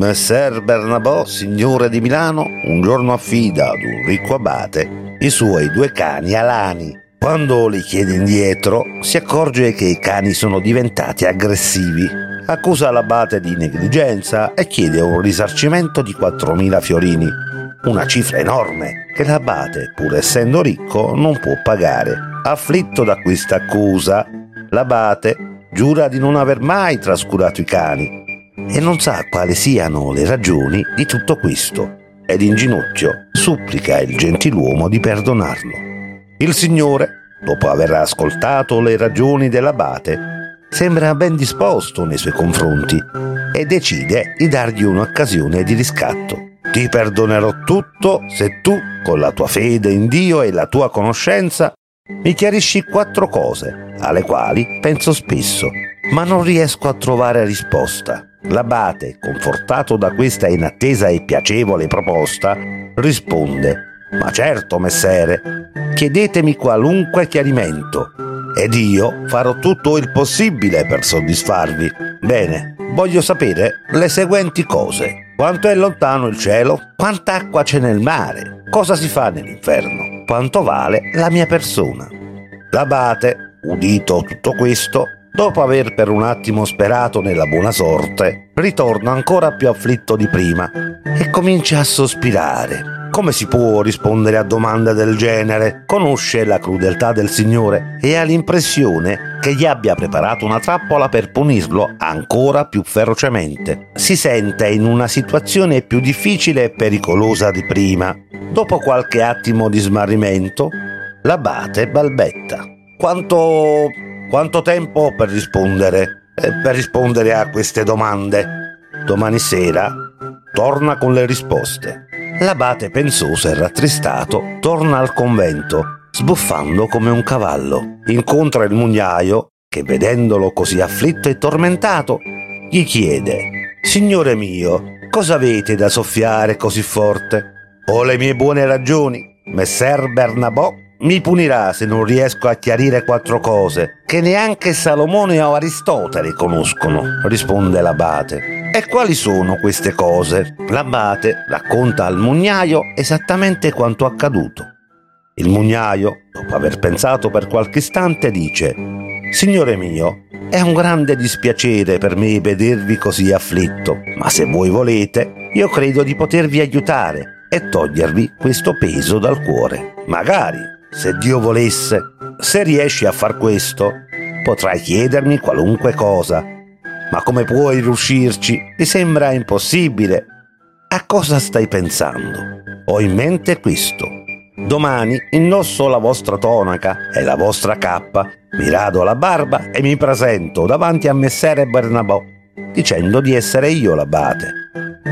Messer Bernabò, signore di Milano, un giorno affida ad un ricco abate i suoi due cani alani. Quando li chiede indietro, si accorge che i cani sono diventati aggressivi. Accusa l'abate di negligenza e chiede un risarcimento di 4.000 fiorini, una cifra enorme che l'abate, pur essendo ricco, non può pagare. Afflitto da questa accusa, l'abate giura di non aver mai trascurato i cani e non sa quali siano le ragioni di tutto questo ed in ginocchio supplica il gentiluomo di perdonarlo. Il Signore, dopo aver ascoltato le ragioni dell'abate, sembra ben disposto nei suoi confronti e decide di dargli un'occasione di riscatto. Ti perdonerò tutto se tu, con la tua fede in Dio e la tua conoscenza, mi chiarisci quattro cose alle quali penso spesso, ma non riesco a trovare risposta. L'abate, confortato da questa inattesa e piacevole proposta, risponde Ma certo, messere, chiedetemi qualunque chiarimento ed io farò tutto il possibile per soddisfarvi. Bene, voglio sapere le seguenti cose. Quanto è lontano il cielo? Quanta acqua c'è nel mare? Cosa si fa nell'inferno? Quanto vale la mia persona? L'abate, udito tutto questo, Dopo aver per un attimo sperato nella buona sorte, ritorna ancora più afflitto di prima e comincia a sospirare. Come si può rispondere a domande del genere? Conosce la crudeltà del Signore e ha l'impressione che gli abbia preparato una trappola per punirlo ancora più ferocemente. Si sente in una situazione più difficile e pericolosa di prima. Dopo qualche attimo di smarrimento, l'abate balbetta. Quanto quanto tempo per rispondere? Eh, per rispondere a queste domande? Domani sera torna con le risposte. L'abate pensoso e rattristato torna al convento, sbuffando come un cavallo. Incontra il mugnaio che, vedendolo così afflitto e tormentato, gli chiede: Signore mio, cosa avete da soffiare così forte? Ho le mie buone ragioni. Messer Bernabò mi punirà se non riesco a chiarire quattro cose che neanche Salomone o Aristotele conoscono, risponde l'abate. E quali sono queste cose? L'abate racconta al mugnaio esattamente quanto accaduto. Il mugnaio, dopo aver pensato per qualche istante, dice Signore mio, è un grande dispiacere per me vedervi così afflitto, ma se voi volete, io credo di potervi aiutare e togliervi questo peso dal cuore. Magari se Dio volesse, se riesci a far questo, potrai chiedermi qualunque cosa. Ma come puoi riuscirci? Mi sembra impossibile. A cosa stai pensando? Ho in mente questo. Domani indosso la vostra tonaca e la vostra cappa, mi rado la barba e mi presento davanti a Messere Bernabò, dicendo di essere io l'abate.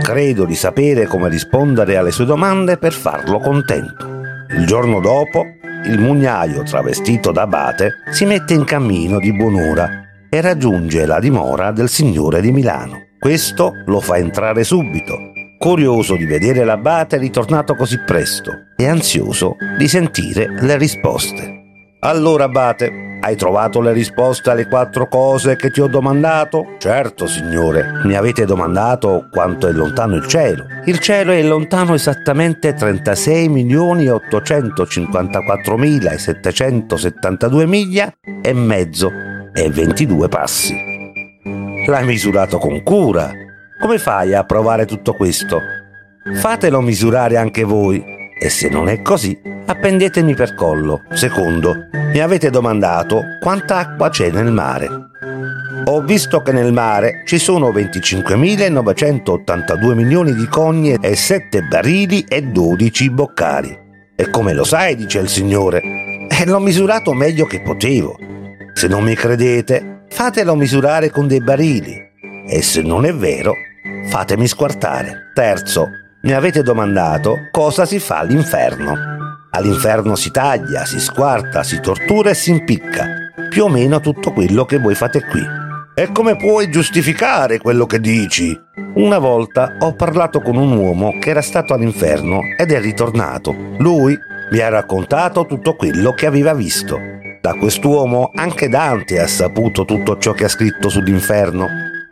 Credo di sapere come rispondere alle sue domande per farlo contento. Il giorno dopo il mugnaio, travestito d'abate, si mette in cammino di buon'ora e raggiunge la dimora del signore di Milano. Questo lo fa entrare subito, curioso di vedere l'abate ritornato così presto e ansioso di sentire le risposte. Allora, abate, hai trovato le risposte alle quattro cose che ti ho domandato? Certo, signore. Mi avete domandato quanto è lontano il cielo. Il cielo è lontano esattamente 36 milioni 854 mila e 772 miglia e mezzo e 22 passi. L'hai misurato con cura. Come fai a provare tutto questo? Fatelo misurare anche voi e se non è così, appendetemi per collo. Secondo, mi avete domandato quanta acqua c'è nel mare. Ho visto che nel mare ci sono 25.982 milioni di cogne e 7 barili e 12 boccali. E come lo sai, dice il Signore, e l'ho misurato meglio che potevo. Se non mi credete, fatelo misurare con dei barili. E se non è vero, fatemi squartare. Terzo, mi avete domandato cosa si fa all'inferno. All'inferno si taglia, si squarta, si tortura e si impicca. Più o meno tutto quello che voi fate qui. E come puoi giustificare quello che dici? Una volta ho parlato con un uomo che era stato all'inferno ed è ritornato. Lui mi ha raccontato tutto quello che aveva visto. Da quest'uomo anche Dante ha saputo tutto ciò che ha scritto sull'inferno.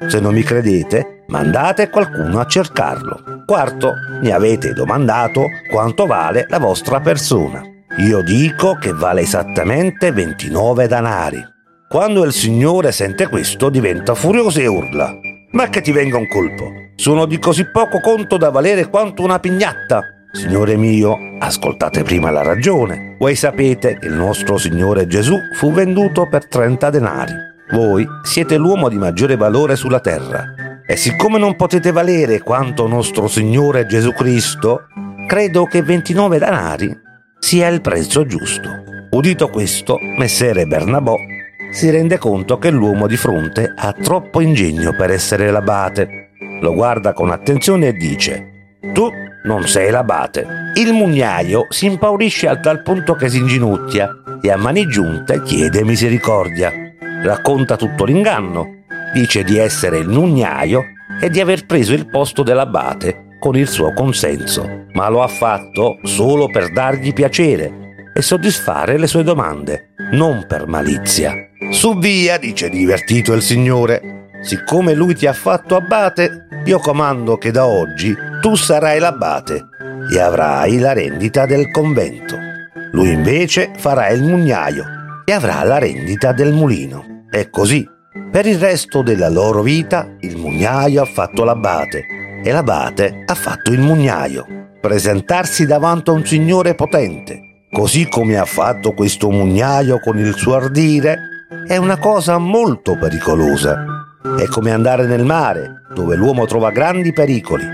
Se non mi credete, mandate qualcuno a cercarlo. Quarto, mi avete domandato quanto vale la vostra persona. Io dico che vale esattamente 29 danari. Quando il Signore sente questo diventa furioso e urla. Ma che ti venga un colpo! Sono di così poco conto da valere quanto una pignatta. Signore mio, ascoltate prima la ragione. Voi sapete che il nostro Signore Gesù fu venduto per 30 denari. Voi siete l'uomo di maggiore valore sulla terra. E siccome non potete valere quanto nostro Signore Gesù Cristo, credo che 29 denari sia il prezzo giusto. Udito questo, messere Bernabò si rende conto che l'uomo di fronte ha troppo ingegno per essere l'abate. Lo guarda con attenzione e dice: Tu non sei l'abate. Il mugnaio si impaurisce al tal punto che si inginocchia e a mani giunte chiede misericordia. Racconta tutto l'inganno. Dice di essere il mugnaio e di aver preso il posto dell'abate con il suo consenso, ma lo ha fatto solo per dargli piacere e soddisfare le sue domande, non per malizia. Su via, dice divertito il Signore, siccome lui ti ha fatto abate, io comando che da oggi tu sarai l'abate e avrai la rendita del convento. Lui invece farà il mugnaio e avrà la rendita del mulino. E così. Per il resto della loro vita il mugnaio ha fatto l'abate e l'abate ha fatto il mugnaio. Presentarsi davanti a un signore potente così come ha fatto questo mugnaio con il suo ardire, è una cosa molto pericolosa. È come andare nel mare, dove l'uomo trova grandi pericoli,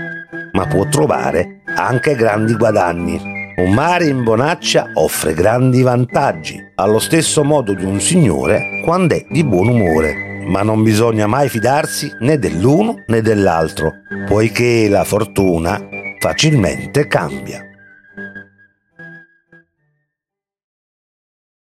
ma può trovare anche grandi guadagni. Un mare in bonaccia offre grandi vantaggi, allo stesso modo di un signore quando è di buon umore. Ma non bisogna mai fidarsi né dell'uno né dell'altro, poiché la fortuna facilmente cambia.